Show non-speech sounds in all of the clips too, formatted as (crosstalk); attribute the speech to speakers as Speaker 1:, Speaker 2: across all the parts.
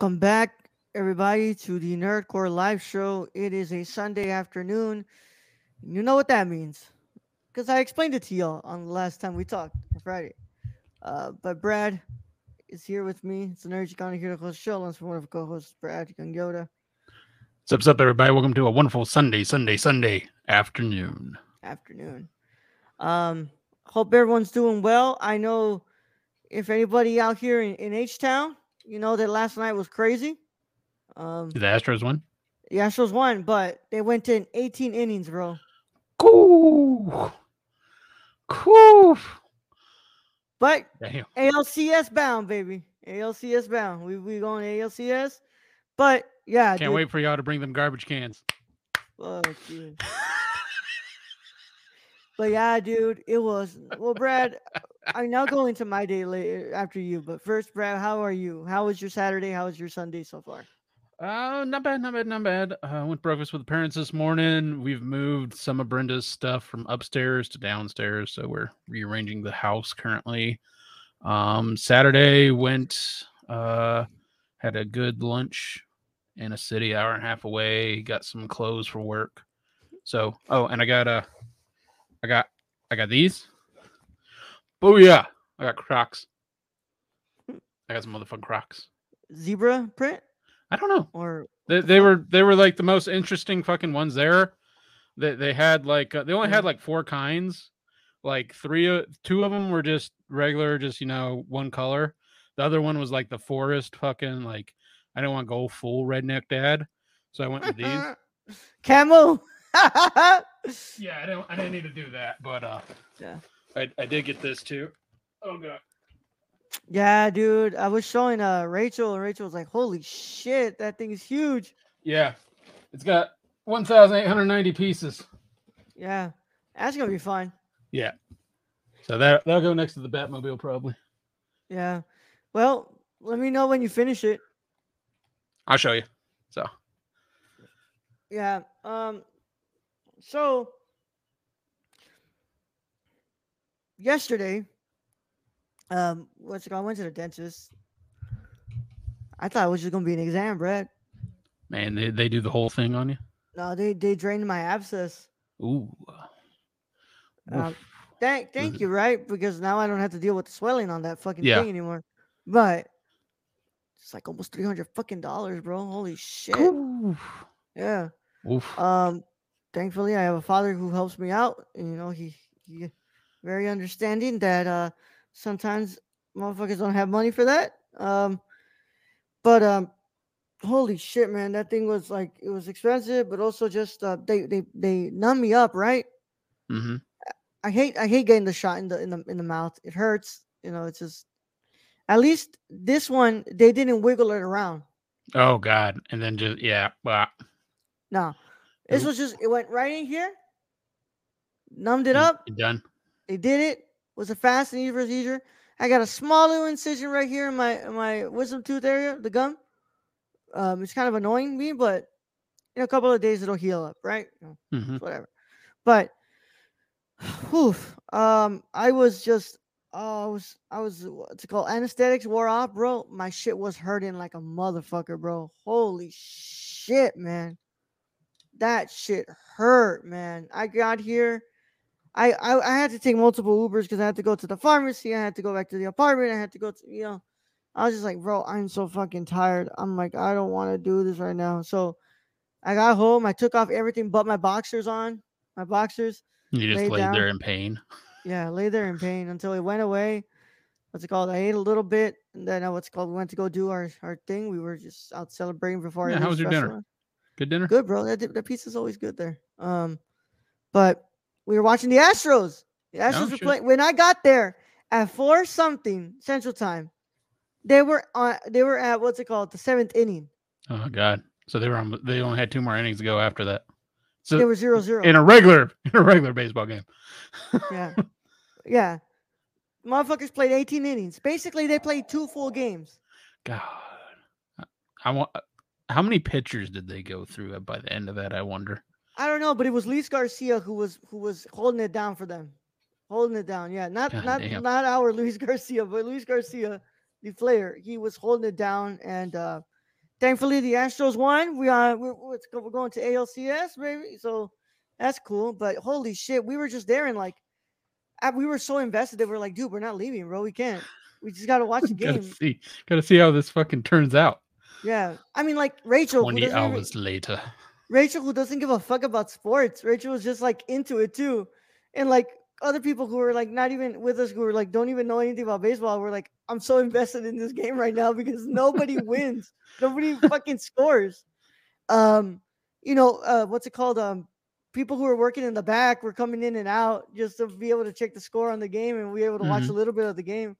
Speaker 1: Welcome back, everybody, to the Nerd Corps Live Show. It is a Sunday afternoon. You know what that means because I explained it to y'all on the last time we talked on Friday. Uh, but Brad is here with me. It's the Nerds Gonna here to host show. Let's one of co-hosts, Brad Yoda.
Speaker 2: What's up, what's up, everybody? Welcome to a wonderful Sunday, Sunday, Sunday afternoon.
Speaker 1: Afternoon. Um, hope everyone's doing well. I know if anybody out here in, in H Town you know that last night was crazy. Um,
Speaker 2: the Astros won.
Speaker 1: The Astros won, but they went in 18 innings, bro.
Speaker 2: Cool. Cool.
Speaker 1: But Damn. ALCS bound, baby. ALCS bound. We we going ALCS. But yeah,
Speaker 2: can't dude. wait for y'all to bring them garbage cans.
Speaker 1: Fuck you. But yeah, dude, it was well, Brad. (laughs) I'm now going to my day later after you. But first, Brad, how are you? How was your Saturday? How was your Sunday so far?
Speaker 2: Uh, not bad, not bad, not bad. I uh, went breakfast with the parents this morning. We've moved some of Brenda's stuff from upstairs to downstairs, so we're rearranging the house currently. Um, Saturday went uh had a good lunch in a city hour and a half away. Got some clothes for work. So, oh, and I got a, I got, I got these. Oh yeah, I got Crocs. I got some motherfucking Crocs.
Speaker 1: Zebra print?
Speaker 2: I don't know.
Speaker 1: Or
Speaker 2: they, they were they were like the most interesting fucking ones there. They they had like uh, they only had like four kinds. Like three, uh, two of them were just regular, just you know, one color. The other one was like the forest fucking like I didn't want to go full redneck dad, so I went with these. (laughs)
Speaker 1: Camel. (laughs)
Speaker 2: yeah, I don't I didn't need to do that, but uh, yeah. I, I did get this too. Oh god.
Speaker 1: Yeah, dude. I was showing uh Rachel, and Rachel was like, "Holy shit, that thing is huge."
Speaker 2: Yeah, it's got one thousand eight hundred ninety pieces.
Speaker 1: Yeah, that's gonna be fun.
Speaker 2: Yeah. So that that'll go next to the Batmobile probably.
Speaker 1: Yeah. Well, let me know when you finish it.
Speaker 2: I'll show you. So.
Speaker 1: Yeah. Um. So yesterday, um, what's it called? I went to the dentist. I thought it was just gonna be an exam, Brett.
Speaker 2: Man, they, they do the whole thing on you.
Speaker 1: No, they they drained my abscess.
Speaker 2: Ooh.
Speaker 1: Um, thank thank you, right? Because now I don't have to deal with the swelling on that fucking yeah. thing anymore. But it's like almost three hundred fucking dollars, bro. Holy shit. Oof. Yeah. Oof. Um, thankfully I have a father who helps me out. And, you know, he he very understanding that uh sometimes motherfuckers don't have money for that. Um but um holy shit man that thing was like it was expensive but also just uh they they they numb me up right
Speaker 2: mm-hmm.
Speaker 1: i hate i hate getting the shot in the in the in the mouth it hurts you know it's just at least this one they didn't wiggle it around
Speaker 2: oh god and then just yeah well
Speaker 1: no this was just it went right in here numbed it up
Speaker 2: done
Speaker 1: they did it. it was a fast and easy procedure. I got a small little incision right here in my in my wisdom tooth area, the gum. Um, it's kind of annoying me, but in a couple of days it'll heal up, right?
Speaker 2: Mm-hmm.
Speaker 1: Whatever. But whew, um, I was just oh, I was I was what's it called? Anesthetics wore off, bro. My shit was hurting like a motherfucker, bro. Holy shit, man. That shit hurt, man. I got here I, I I had to take multiple Ubers because I had to go to the pharmacy. I had to go back to the apartment. I had to go to you know. I was just like, bro, I'm so fucking tired. I'm like, I don't want to do this right now. So I got home. I took off everything but my boxers on. My boxers.
Speaker 2: You just laid, laid there in pain.
Speaker 1: Yeah, lay there in pain until it went away. What's it called? I ate a little bit, and then uh, what's it called? We went to go do our, our thing. We were just out celebrating before.
Speaker 2: Yeah, how was your dinner? Good dinner.
Speaker 1: Good, bro. That that pizza's always good there. Um, but we were watching the Astros. The Astros oh, were playing. When I got there at four something Central Time, they were on. They were at what's it called? The seventh inning.
Speaker 2: Oh God! So they were on. They only had two more innings to go after that. So
Speaker 1: they were zero zero
Speaker 2: in a regular (laughs) in a regular baseball game.
Speaker 1: yeah, (laughs) yeah. Motherfuckers played 18 innings. Basically, they played two full games.
Speaker 2: God, I want. How many pitchers did they go through by the end of that? I wonder.
Speaker 1: I don't know, but it was Luis Garcia who was who was holding it down for them, holding it down. Yeah, not God not damn. not our (laughs) Luis Garcia, but Luis Garcia, the player. He was holding it down, and uh thankfully the Astros won. We are we're, we're going to ALCS, baby. So that's cool. But holy shit, we were just there and like we were so invested that we're like, dude, we're not leaving, bro. We can't. We just gotta watch the (laughs) game.
Speaker 2: gotta see, gotta see how this fucking turns out.
Speaker 1: Yeah, I mean, like Rachel.
Speaker 2: Twenty hours even, later.
Speaker 1: Rachel, who doesn't give a fuck about sports, Rachel was just like into it too, and like other people who were like not even with us, who were like don't even know anything about baseball, were like, I'm so invested in this game right now because nobody wins, nobody fucking scores. Um, you know, uh, what's it called? Um, people who are working in the back were coming in and out just to be able to check the score on the game and be able to mm-hmm. watch a little bit of the game.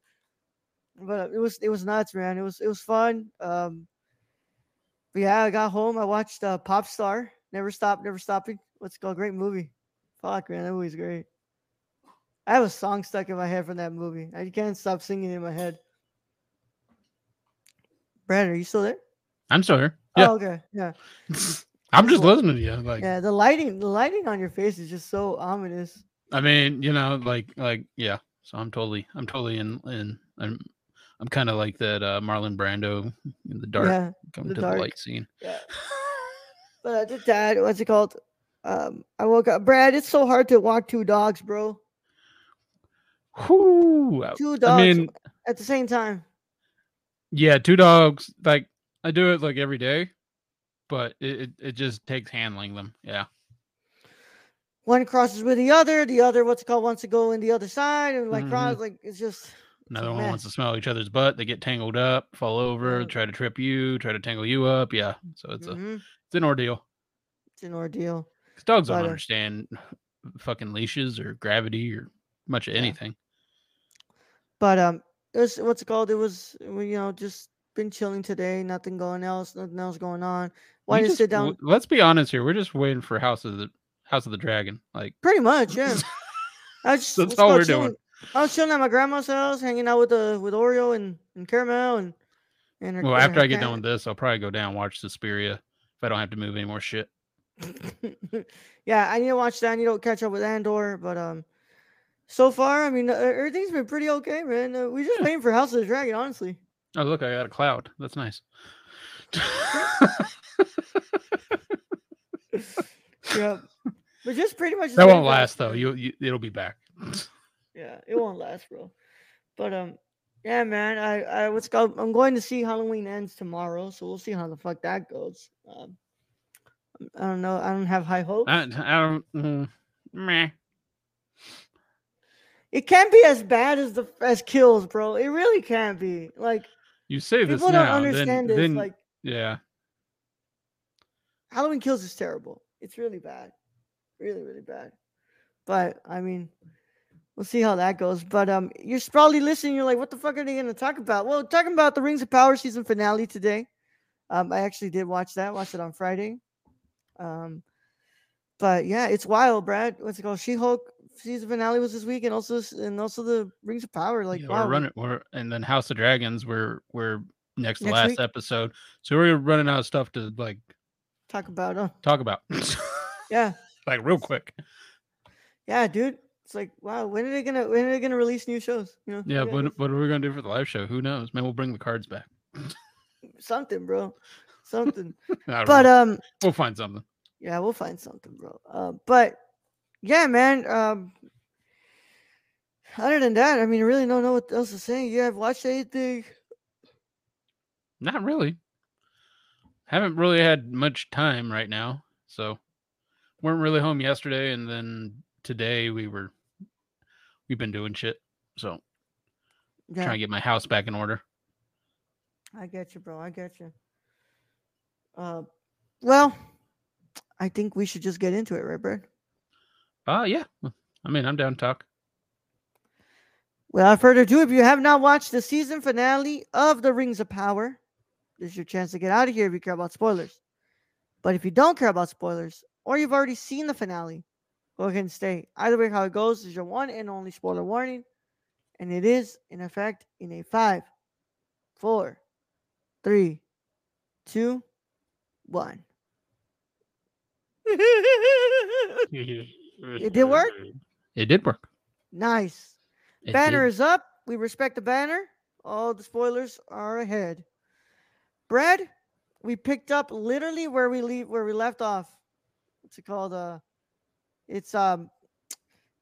Speaker 1: But it was it was nuts, man. It was it was fun. Um, but yeah, I got home. I watched uh, Pop Star. Never stop, never stopping. What's called? Great movie. Fuck, man, that movie's great. I have a song stuck in my head from that movie. I can't stop singing in my head. Brad, are you still there?
Speaker 2: I'm still here. Yeah.
Speaker 1: Oh, okay. Yeah. (laughs)
Speaker 2: I'm just listening to you. Like,
Speaker 1: yeah, the lighting, the lighting on your face is just so ominous.
Speaker 2: I mean, you know, like, like, yeah. So I'm totally, I'm totally in, in, I'm, I'm kind of like that uh, Marlon Brando in the dark, yeah, come the to dark. the light scene.
Speaker 1: Yeah. (laughs) but I did that. What's it called? Um, I woke up, Brad. It's so hard to walk two dogs, bro. Two dogs I mean, at the same time.
Speaker 2: Yeah, two dogs. Like I do it like every day but it, it, it just takes handling them. Yeah.
Speaker 1: One crosses with the other. The other, what's it called, wants to go in the other side, and like mm-hmm. cross, like it's just.
Speaker 2: Another one wants to smell each other's butt. They get tangled up, fall over, try to trip you, try to tangle you up. Yeah, so it's mm-hmm. a it's an ordeal.
Speaker 1: It's an ordeal.
Speaker 2: Because dogs but, don't uh understand (laughs) fucking leashes or gravity or much of yeah. anything.
Speaker 1: But um, it was what's it called? It was you know just been chilling today. Nothing going else. Nothing else going on. Why just sit down?
Speaker 2: Let's be honest here. We're just waiting for House of the House of the Dragon. Like
Speaker 1: pretty much, yeah. (laughs) I just,
Speaker 2: That's all we're chilling. doing.
Speaker 1: I was chilling at my grandma's house, hanging out with the uh, with Oreo and and Caramel and
Speaker 2: and her, well, after her I get done with this, I'll probably go down and watch Suspiria if I don't have to move any more shit. (laughs)
Speaker 1: yeah, I need to watch that. I need to catch up with Andor, but um, so far, I mean, uh, everything's been pretty okay, man. Uh, we just yeah. waiting for House of the Dragon, honestly.
Speaker 2: Oh, look, I got a cloud. That's nice. (laughs)
Speaker 1: yeah, but just pretty much
Speaker 2: that won't last though. You, you, it'll be back. (laughs)
Speaker 1: yeah, it won't last, bro. But um, yeah, man. I I what's called. I'm going to see Halloween ends tomorrow, so we'll see how the fuck that goes. Um, I don't know. I don't have high hopes.
Speaker 2: I, I don't. Mm, meh.
Speaker 1: It can't be as bad as the as kills, bro. It really can't be. Like
Speaker 2: you say this People now, don't understand then, Then, like, yeah.
Speaker 1: Halloween Kills is terrible. It's really bad, really, really bad. But I mean, we'll see how that goes. But um, you're probably listening. You're like, what the fuck are they going to talk about? Well, talking about the Rings of Power season finale today. Um, I actually did watch that. Watched it on Friday. Um, but yeah, it's wild, Brad. What's it called? She Hulk season finale was this week, and also and also the Rings of Power. Like,
Speaker 2: yeah,
Speaker 1: wow.
Speaker 2: we're running. We're and then House of Dragons. We're we're next, next to last week? episode, so we're running out of stuff to like
Speaker 1: talk about. Huh?
Speaker 2: Talk about. (laughs)
Speaker 1: yeah.
Speaker 2: Like real quick.
Speaker 1: Yeah, dude. It's like, wow, when are they gonna when are they gonna release new shows? You know?
Speaker 2: Yeah, what what are we gonna do for the live show? Who knows? Man, we'll bring the cards back. (laughs)
Speaker 1: something, bro. Something. (laughs) but know. um
Speaker 2: we'll find something.
Speaker 1: Yeah, we'll find something, bro. Uh, but yeah, man. Um, Other than that, I mean, I really don't know what else to say. You have watched anything?
Speaker 2: Not really. Haven't really had much time right now, so weren't really home yesterday, and then today we were. We've been doing shit, so yeah. trying to get my house back in order.
Speaker 1: I get you, bro. I get you. Uh, well, I think we should just get into it, right, Brad?
Speaker 2: Uh yeah. I mean, I'm down to talk.
Speaker 1: Without further ado, if you have not watched the season finale of The Rings of Power, this is your chance to get out of here if you care about spoilers. But if you don't care about spoilers, or you've already seen the finale, go ahead and stay. Either way, how it goes is your one and only spoiler warning. And it is in effect in a five, four, three, two, one. (laughs) it did work?
Speaker 2: It did work.
Speaker 1: Nice. It banner did. is up. We respect the banner. All the spoilers are ahead. Brad, we picked up literally where we leave where we left off. What's it called? Uh it's um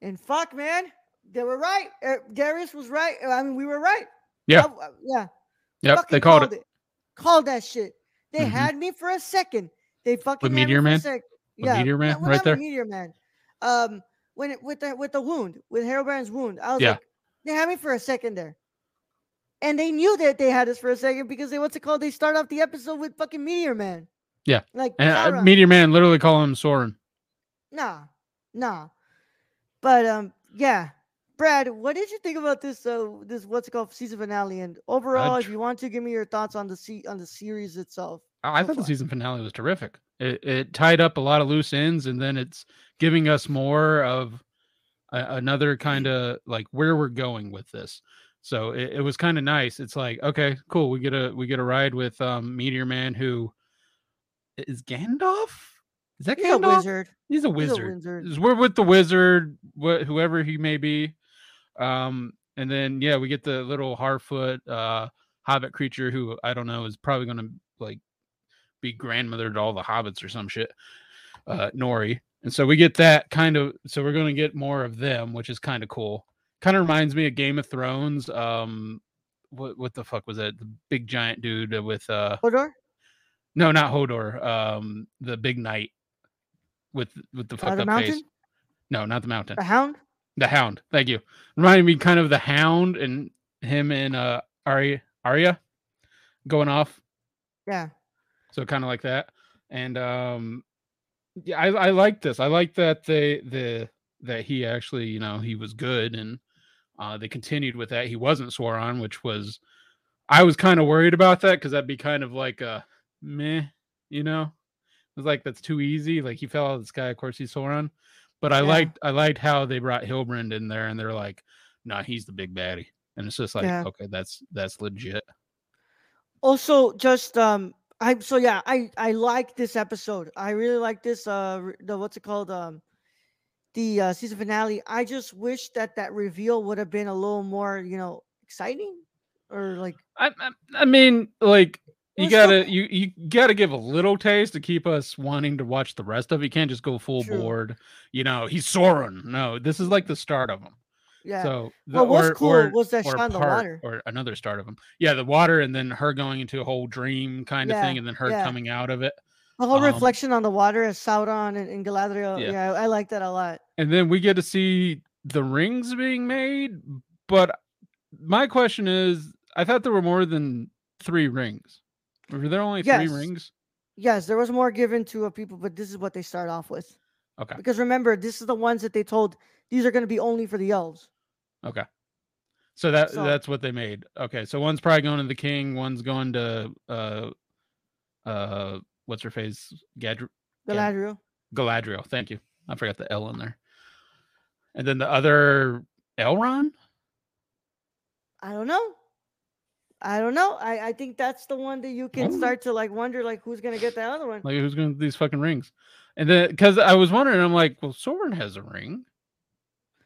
Speaker 1: and fuck man. They were right. Uh, Darius was right. I mean, we were right.
Speaker 2: Yeah.
Speaker 1: Uh, yeah.
Speaker 2: Yep. They called, called it. it.
Speaker 1: Called that shit. They mm-hmm. had me for a second. They fucking
Speaker 2: with Meteor Man.
Speaker 1: Yeah,
Speaker 2: Meteor Man, right there.
Speaker 1: Meteor Man. Um, when it with the with the wound with Halbrand's wound, I was yeah. like, they had me for a second there, and they knew that they had us for a second because they what's it called? They start off the episode with fucking Meteor Man.
Speaker 2: Yeah, like and, uh, Meteor Man literally call him Sauron.
Speaker 1: Nah, nah, but um, yeah. Brad, what did you think about this? Uh, this what's it called season finale? And overall, tr- if you want to give me your thoughts on the se- on the series itself.
Speaker 2: I thought the season finale was terrific. It, it tied up a lot of loose ends, and then it's giving us more of a, another kind of like where we're going with this. So it, it was kind of nice. It's like okay, cool. We get a we get a ride with um, Meteor Man, who is Gandalf. Is that
Speaker 1: He's? A wizard.
Speaker 2: He's a wizard. He's a wizard. We're with the wizard, wh- whoever he may be. Um, and then yeah, we get the little Harfoot uh, hobbit creature who I don't know is probably going to like be grandmother to all the hobbits or some shit. Uh, Nori, and so we get that kind of. So we're going to get more of them, which is kind of cool. Kind of reminds me of Game of Thrones. Um, what what the fuck was that? The big giant dude with uh
Speaker 1: Hodor.
Speaker 2: No, not Hodor. Um, the big knight with with the fucked uh, the up mountain? face. No, not the mountain.
Speaker 1: The hound.
Speaker 2: The hound. Thank you. Reminded me kind of the hound and him and uh Arya Arya going off.
Speaker 1: Yeah.
Speaker 2: So kind of like that. And um yeah, I, I like this. I like that they the that he actually, you know, he was good and uh they continued with that. He wasn't Sauron, which was I was kind of worried about that because that'd be kind of like a meh, you know. Was like that's too easy. Like he fell out of the sky, of course he's Sauron. But I yeah. liked I liked how they brought Halbrand in there and they're like, nah, he's the big baddie. And it's just like, yeah. okay, that's that's legit.
Speaker 1: Also, just um I so yeah, I I like this episode. I really like this uh the what's it called um the uh, season finale. I just wish that that reveal would have been a little more, you know, exciting or like
Speaker 2: I I, I mean, like you gotta so, you you gotta give a little taste to keep us wanting to watch the rest of it. You can't just go full true. board. You know, he's Sauron. No, this is like the start of him.
Speaker 1: Yeah.
Speaker 2: So
Speaker 1: the, well, what's or, cool or, was that shot in the water
Speaker 2: or another start of them. Yeah, the water, and then her going into a whole dream kind of thing, and then her yeah. coming out of it.
Speaker 1: The whole um, reflection on the water as Sauron and, and Galadriel. Yeah. yeah, I, I like that a lot.
Speaker 2: And then we get to see the rings being made, but my question is, I thought there were more than three rings. Were there only yes. three rings?
Speaker 1: Yes, there was more given to a people, but this is what they start off with.
Speaker 2: Okay.
Speaker 1: Because remember, this is the ones that they told these are going to be only for the elves.
Speaker 2: Okay. So that so, that's what they made. Okay, so one's probably going to the king, one's going to uh uh what's her face? Gadr-
Speaker 1: Galadriel.
Speaker 2: Galadriel. Thank you. I forgot the L in there. And then the other Elrond?
Speaker 1: I don't know. I don't know. I, I think that's the one that you can oh. start to like wonder like who's gonna get the other one.
Speaker 2: Like who's gonna these fucking rings? And then because I was wondering, I'm like, well, Sauron has a ring.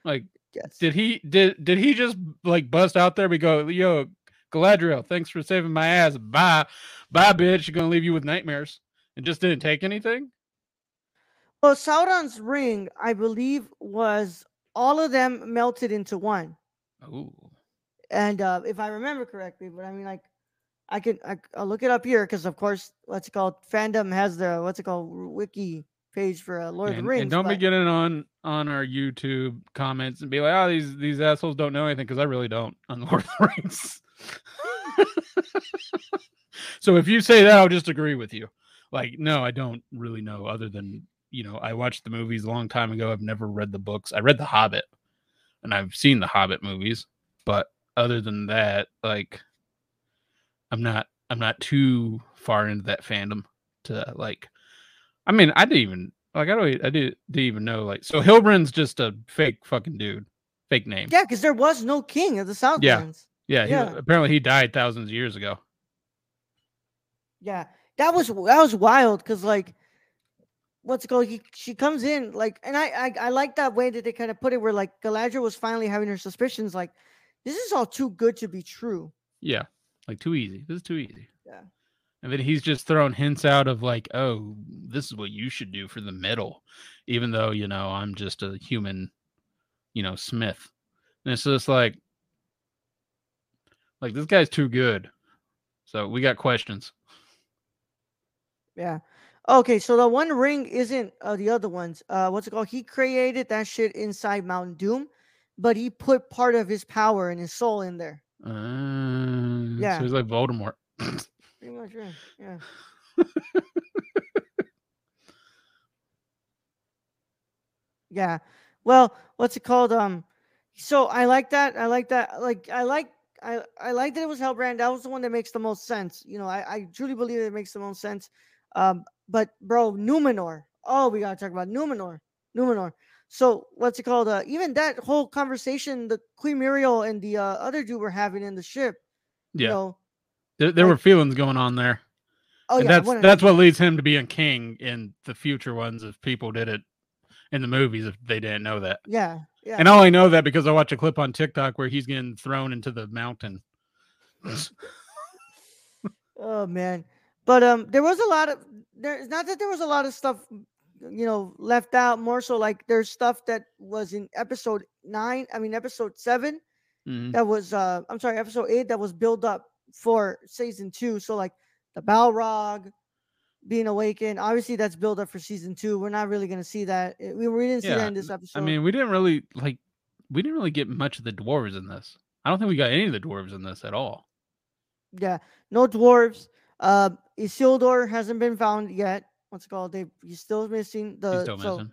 Speaker 2: Like, yes. Did he did did he just like bust out there? We go, yo, Galadriel, thanks for saving my ass. Bye, bye, bitch. You're gonna leave you with nightmares. And just didn't take anything.
Speaker 1: Well, Sauron's ring, I believe, was all of them melted into one.
Speaker 2: Ooh.
Speaker 1: And uh, if I remember correctly, but I mean, like, I could I, will look it up here because, of course, what's it called? Fandom has the what's it called wiki page for uh, Lord
Speaker 2: and,
Speaker 1: of the Rings.
Speaker 2: And don't
Speaker 1: but...
Speaker 2: be getting on on our YouTube comments and be like, "Oh, these these assholes don't know anything," because I really don't on (laughs) Lord of the Rings. so if you say that, I'll just agree with you. Like, no, I don't really know, other than you know, I watched the movies a long time ago. I've never read the books. I read The Hobbit, and I've seen the Hobbit movies, but other than that, like, I'm not I'm not too far into that fandom to uh, like. I mean, I didn't even like. I don't. I did, didn't even know like. So Halbrand's just a fake fucking dude, fake name.
Speaker 1: Yeah, because there was no king of the Southlands.
Speaker 2: Yeah, yeah. He, apparently, he died thousands of years ago.
Speaker 1: Yeah, that was that was wild because like what's it called? He, she comes in like, and I, I I like that way that they kind of put it where like Galadriel was finally having her suspicions. Like, this is all too good to be true.
Speaker 2: Yeah, like too easy. This is too easy.
Speaker 1: Yeah.
Speaker 2: And then he's just throwing hints out of like, oh, this is what you should do for the middle, even though you know I'm just a human, you know, Smith. And it's just like, like this guy's too good. So we got questions.
Speaker 1: Yeah. Okay, so the one ring isn't uh, the other ones. Uh, what's it called? He created that shit inside Mountain Doom, but he put part of his power and his soul in there.
Speaker 2: Uh, yeah. So he's like Voldemort.
Speaker 1: Pretty much, yeah. Yeah. (laughs) yeah. Well, what's it called? Um, so I like that. I like that. Like I like I I like that it was Halbrand. That was the one that makes the most sense. You know, I I truly believe it makes the most sense. Um, but bro, Numenor. Oh, we gotta talk about Numenor. Numenor. So what's it called? Uh, even that whole conversation the Queen Miriel and the uh, other dude were having in the ship.
Speaker 2: Yeah. You know, there, there like, were feelings going on there. Oh and yeah, that's that's what leads him to being king in the future ones if people did it in the movies if they didn't know that.
Speaker 1: Yeah, yeah.
Speaker 2: And I only know that because I watched a clip on TikTok where he's getting thrown into the mountain. (laughs)
Speaker 1: oh man. But um, there was a lot of there's not that there was a lot of stuff, you know, left out. More so, like there's stuff that was in episode nine. I mean, episode 7
Speaker 2: mm-hmm.
Speaker 1: That was uh, I'm sorry, episode eight. That was built up for season two. So like the Balrog being awakened. Obviously, that's built up for season two. We're not really gonna see that. We, we didn't see yeah. that in this episode.
Speaker 2: I mean, we didn't really like. We didn't really get much of the dwarves in this. I don't think we got any of the dwarves in this at all.
Speaker 1: Yeah, no dwarves. Uh, Isildur hasn't been found yet. What's it called? They he's still missing. The
Speaker 2: he's still so, missing.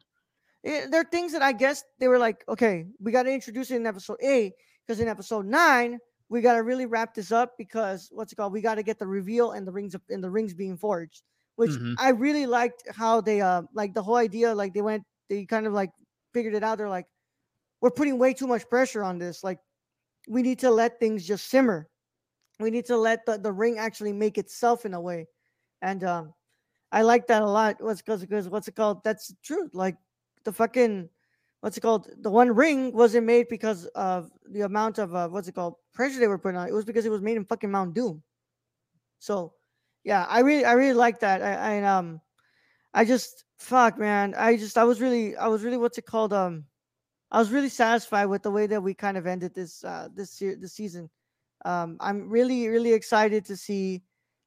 Speaker 1: It, there are things that I guess they were like, okay, we got to introduce it in episode eight because in episode nine we got to really wrap this up because what's it called? We got to get the reveal and the rings of, and the rings being forged, which mm-hmm. I really liked how they uh like the whole idea. Like they went, they kind of like figured it out. They're like, we're putting way too much pressure on this. Like we need to let things just simmer we need to let the, the ring actually make itself in a way. And um I like that a lot. What's because because what's it called? That's true. Like the fucking what's it called? The one ring wasn't made because of the amount of uh, what's it called pressure they were putting on. It was because it was made in fucking Mount Doom. So yeah, I really I really like that. I, I um I just fuck man. I just I was really I was really what's it called? Um I was really satisfied with the way that we kind of ended this uh this year this season. Um, I'm really, really excited to see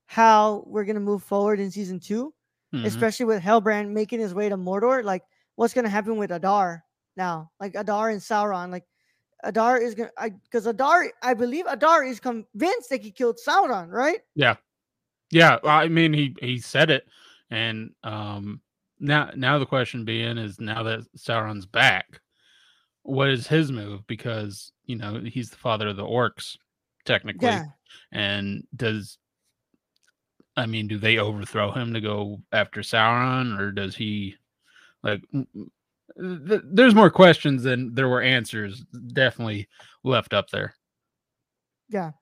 Speaker 1: how we're gonna move forward in season 2 mm-hmm. especially with Halbrand making his way to Mordor. Like, what's gonna happen with Adar now? Like Adar and Sauron. Like, Adar is gonna because Adar, I believe Adar is convinced that he killed Sauron, right?
Speaker 2: Yeah, yeah. I mean, he he said it, and um, now now the question being is now that Sauron's back, what is his move? Because you know he's the father of the orcs technically. Yeah. And does I mean, do they overthrow him to go after Sauron, or does he like? Th- there's more questions than there were answers. Definitely left up there.
Speaker 1: Yeah.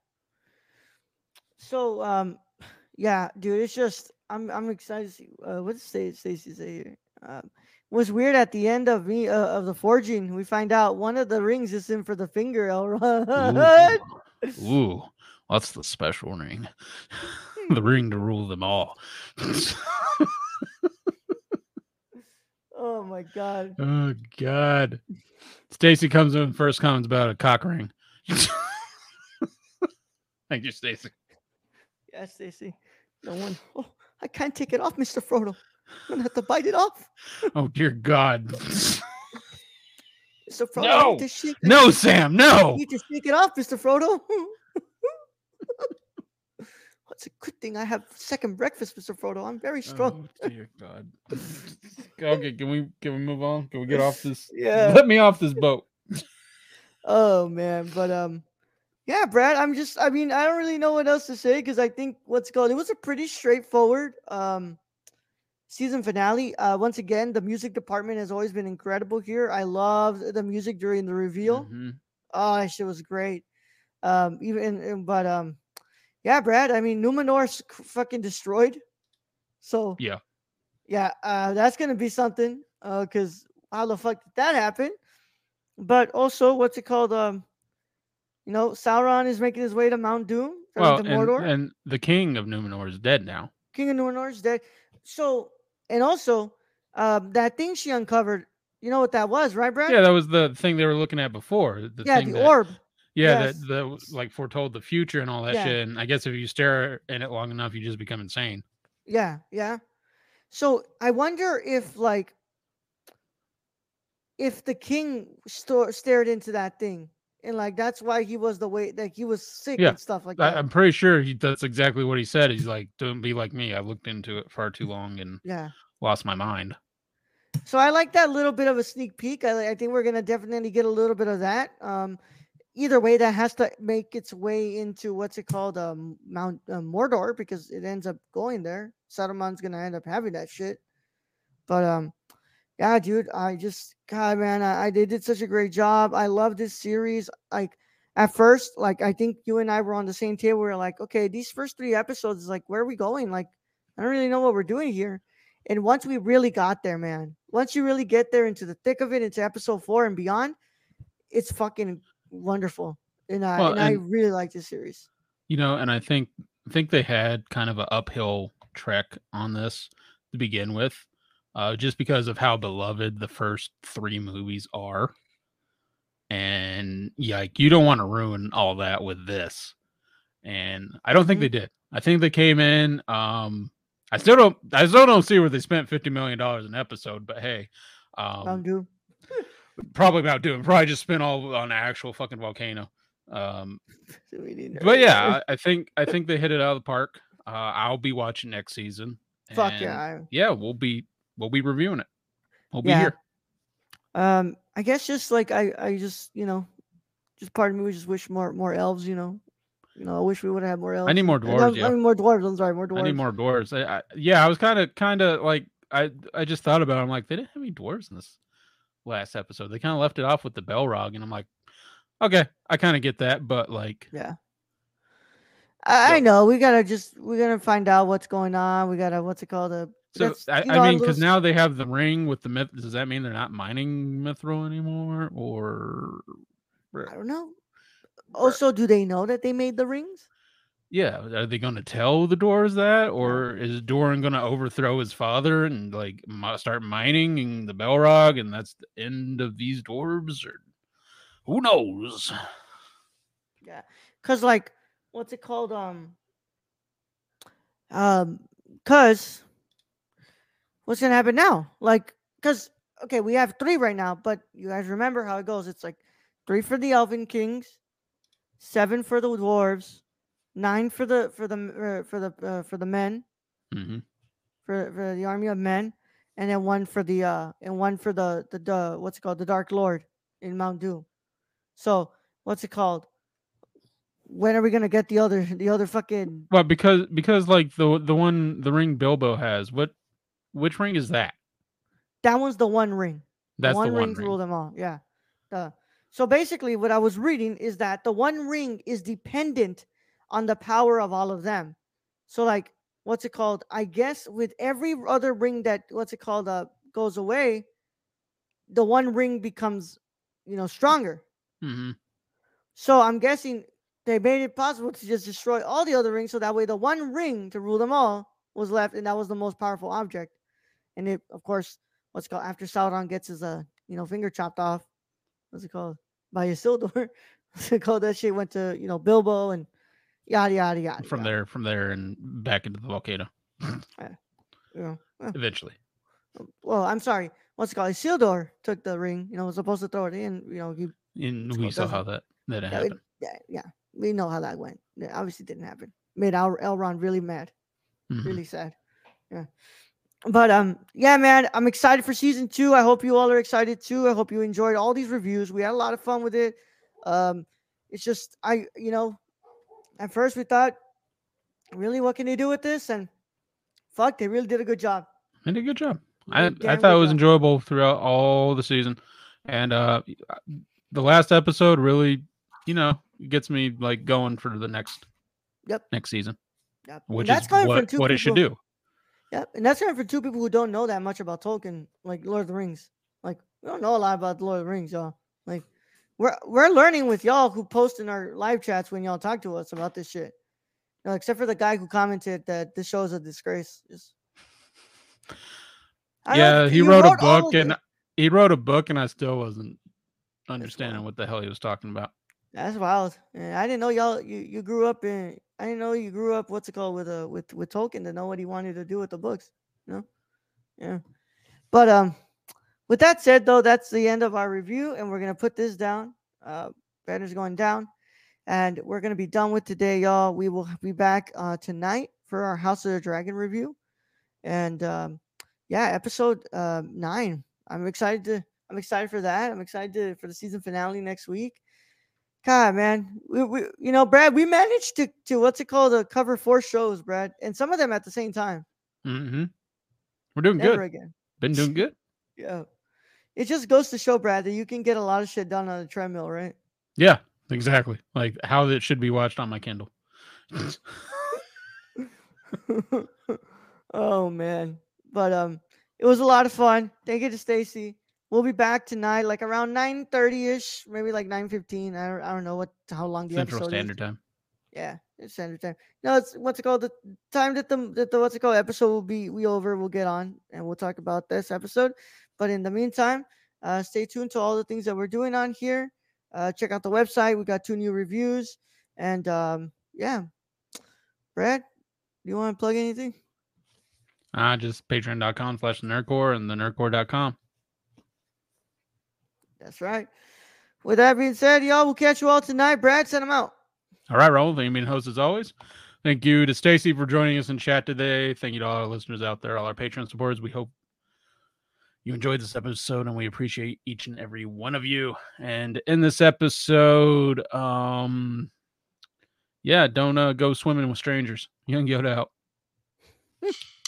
Speaker 1: So, um, yeah, dude, it's just I'm I'm excited to see uh, what did Stacy say here. Um, was weird at the end of me uh, of the forging. We find out one of the rings is in for the finger, Elrond. (laughs)
Speaker 2: Ooh, that's the special ring. (laughs) (laughs) the ring to rule them all.
Speaker 1: oh my god. (laughs)
Speaker 2: Oh god. Stacy comes in first comments about a cock ring. (laughs) Thank you, Stacy.
Speaker 1: Yes, Stacy. No one. Oh, I can't take it off, Mr. Frodo. I'm gonna have to bite it off.
Speaker 2: oh dear God.
Speaker 1: Mr. Frodo,
Speaker 2: No! no, Sam, no.
Speaker 1: You need take it off, Mr. Frodo. What's a good thing I have second breakfast, Mr. Frodo. I'm very strong.
Speaker 2: Oh, dear God. (laughs) okay, can we can we move on? Can we get off this? (laughs)
Speaker 1: Yeah.
Speaker 2: Let me off this boat. (laughs)
Speaker 1: Oh man, but um, yeah, Brad. I'm just. I mean, I don't really know what else to say because I think what's called. It was a pretty straightforward um season finale. Uh, once again, the music department has always been incredible here. I loved the music during the reveal.
Speaker 2: Mhm.
Speaker 1: Oh, shit was great. Um, even but um, yeah, Brad. I mean, Numenor's fucking destroyed. So
Speaker 2: Yeah.
Speaker 1: yeah, uh, that's gonna be something. Uh, cause how the fuck did that happen? But also, what's it called? Um, you know, Sauron is making his way to Mount Doom,
Speaker 2: Well,
Speaker 1: to
Speaker 2: and, and the king of Numenor is dead now.
Speaker 1: King of Numenor is dead. So, and also, um, that thing she uncovered. You know what that was, right, Brad?
Speaker 2: Yeah, that was the thing they were looking at before. The
Speaker 1: yeah,
Speaker 2: thing
Speaker 1: the
Speaker 2: that,
Speaker 1: orb.
Speaker 2: Yeah,
Speaker 1: yes.
Speaker 2: that that like foretold the future and all that
Speaker 1: Yeah.
Speaker 2: shit. And I guess if you stare in it long enough, you just become insane.
Speaker 1: Yeah, yeah. So I wonder if like if the king sto- stared into that thing and like that's why he was the way that he was sick
Speaker 2: Yeah,
Speaker 1: and stuff like
Speaker 2: I,
Speaker 1: that.
Speaker 2: I'm pretty sure he, that's exactly what he said. He's like, "Don't be like me. I looked into it far too long and
Speaker 1: yeah.
Speaker 2: lost my mind."
Speaker 1: So I like that little bit of a sneak peek. I, I think we're gonna definitely get a little bit of that. Um, either way, that has to make its way into what's it called, um, Mount uh, Mordor, because it ends up going there. Saruman's gonna end up having that shit. But um, yeah, dude, I just God, man, I, I they did such a great job. I love this series. Like at first, like I think you and I were on the same table. We are like, okay, these first three episodes is like, where are we going? Like, I don't really know what we're doing here. And once we really got there, man, once you really get there into the thick of it, into episode four and beyond, it's fucking wonderful. And I
Speaker 2: Well,
Speaker 1: and, I really like this series.
Speaker 2: You know, and I think I think they had kind of an uphill trek on this to begin with, uh, just because of how beloved the first three movies are. And yeah, like, you don't want to ruin all that with this. And I don't think
Speaker 1: Mhm.
Speaker 2: they did. I think they came in. Um, I still don't. I still don't see where they spent fifty million dollars an episode. But hey, um. Probably about doing. Probably just spent all on the actual fucking volcano. Um, (laughs) but yeah, I, think I think they hit it out of the park. Uh, I'll be watching next season.
Speaker 1: fuck yeah.
Speaker 2: Yeah, we'll be we'll be reviewing it. We'll be
Speaker 1: Yeah.
Speaker 2: here.
Speaker 1: Um, I guess just like I, I just you know, just part of me would just wish more more elves. You know, you know, I wish we would have had more elves.
Speaker 2: I need more dwarves,
Speaker 1: I,
Speaker 2: yeah.
Speaker 1: I mean more dwarves. I'm sorry, more dwarves.
Speaker 2: I need more dwarves. I, I, yeah, I was kind of kind of like I I just thought about. It. I'm like they didn't have any dwarves in this last episode. They kind of left it off with the Balrog, and I'm like, okay, I kind of get that, but like,
Speaker 1: Yeah. I, I know we gotta just we gotta find out what's going on. We gotta what's it called? Uh,
Speaker 2: A,
Speaker 1: so
Speaker 2: I,
Speaker 1: know,
Speaker 2: I mean, because
Speaker 1: little
Speaker 2: now they have the ring with the myth. Does that mean they're not mining mithril anymore, or
Speaker 1: I don't know. Also, do they know that they made the rings?
Speaker 2: Yeah, are they going to tell the dwarves that, or is Durin going to overthrow his father and like start mining in the Balrog, and that's the end of these dwarves? Or who knows?
Speaker 1: Yeah, cause like what's it called? Um, um, cause what's gonna happen now? Like, cause okay, we have three right now, but you guys remember how it goes? It's like three for the Elven Kings, seven for the dwarves, nine for the for the uh, for the uh, for the men
Speaker 2: hmm
Speaker 1: for for the army of men, and then one for the uh and one for the the, the what's it called the Dark Lord in Mount Doom. So what's it called? When are we gonna get the other the other fucking
Speaker 2: Well, because because like the the one the ring Bilbo has, what which ring is that?
Speaker 1: that one's the one ring.
Speaker 2: That's
Speaker 1: one
Speaker 2: the one
Speaker 1: ring
Speaker 2: ring.
Speaker 1: rule them all. Yeah. The so basically what I was reading is that the one ring is dependent on the power of all of them. So like what's it called? I guess with every other ring that what's it called uh goes away, the one ring becomes you know stronger.
Speaker 2: hmm
Speaker 1: So I'm guessing they made it possible to just destroy all the other rings so that way the one ring to rule them all was left and that was the most powerful object. And it of course what's it called after Sauron gets his uh you know finger chopped off, what's it called? By Isildur. (laughs) What's it called that shit went to you know Bilbo and yada yada yada.
Speaker 2: From
Speaker 1: yada.
Speaker 2: there, from there, and back into the volcano. (laughs)
Speaker 1: Yeah. well,
Speaker 2: Eventually,
Speaker 1: well, I'm sorry. What's it called? Isildur took the ring. You know, was supposed to throw it in. You know, he
Speaker 2: and we saw how that that
Speaker 1: yeah, it-
Speaker 2: happened.
Speaker 1: yeah, yeah. We know how that went. It obviously didn't happen. Made Al- Elrond really mad.
Speaker 2: Mhm.
Speaker 1: really sad. Yeah. But um, yeah, man, I'm excited for season two. I hope you all are excited too. I hope you enjoyed all these reviews. We had a lot of fun with it. Um, it's just I, you know, at first we thought, really, what can they do with this? And fuck, they really did a good job.
Speaker 2: They did a good job. I, I thought it was
Speaker 1: job.
Speaker 2: enjoyable throughout all the season, and uh, the last episode really, you know, gets me like going for the next
Speaker 1: Yep.
Speaker 2: next season,
Speaker 1: Yep. And
Speaker 2: which
Speaker 1: that's
Speaker 2: is what, what it should do.
Speaker 1: Yep. And that's coming for two people who don't know that much about Tolkien, like Lord of the Rings. Like we don't know a lot about the Lord of the Rings, y'all. Like we're we're learning with y'all who post in our live chats when y'all talk to us about this shit. Except for the guy who commented that this show is a disgrace. Just
Speaker 2: Yeah, he
Speaker 1: you
Speaker 2: wrote a book, and he wrote a book, and I still wasn't understanding what the hell he was talking about.
Speaker 1: That's wild. Yeah, I didn't know y'all. You, you grew up in. I didn't know you grew up. What's it called with a with with Tolkien to know what he wanted to do with the books. You know, yeah. But um, with that said, though, that's the end of our review, and we're gonna put this down. Uh, banner's going down, and we're gonna be done with today, y'all. We will be back uh tonight for our House of the Dragon review, and um, yeah, episode uh nine. I'm excited to. I'm excited for that. I'm excited to, for the season finale next week. God, man, we, we you know, Brad, we managed to to what's it called to cover four shows, Brad, and some of them at the same time.
Speaker 2: Mm-hmm. We're doing
Speaker 1: Never
Speaker 2: good.
Speaker 1: again.
Speaker 2: Been doing good. (laughs)
Speaker 1: Yeah, it just goes to show, Brad, that you can get a lot of shit done on a treadmill, right?
Speaker 2: Yeah, exactly. Like how it should be watched on my Kindle. (laughs)
Speaker 1: oh man, but um, it was a lot of fun. Thank you to Stacy. We'll be back tonight, like around nine thirty ish, maybe like nine fifteen. I don't, I don't know what how long the
Speaker 2: Central
Speaker 1: episode is.
Speaker 2: Standard Time.
Speaker 1: Yeah, it's standard time. No, it's what's it called? The time that the that the what's it called episode will be we over. We'll get on and we'll talk about this episode. But in the meantime, uh, stay tuned to all the things that we're doing on here. Uh, check out the website. We got two new reviews, and um, yeah, Brad, do you want to plug anything?
Speaker 2: Uh, just patreon.com slash the nerdcorps and the nerdcorps.com.
Speaker 1: That's right. With that being said, y'all, we'll catch you all tonight. Brad, send them out.
Speaker 2: All right, Raul. Thank you, being host as always. Thank you to Stacy for joining us in chat today. Thank you to all our listeners out there, all our Patreon supporters. We hope you enjoyed this episode and we appreciate each and every one of you. And in this episode, um, yeah, don't uh, go swimming with strangers. Young Yoda out. (laughs)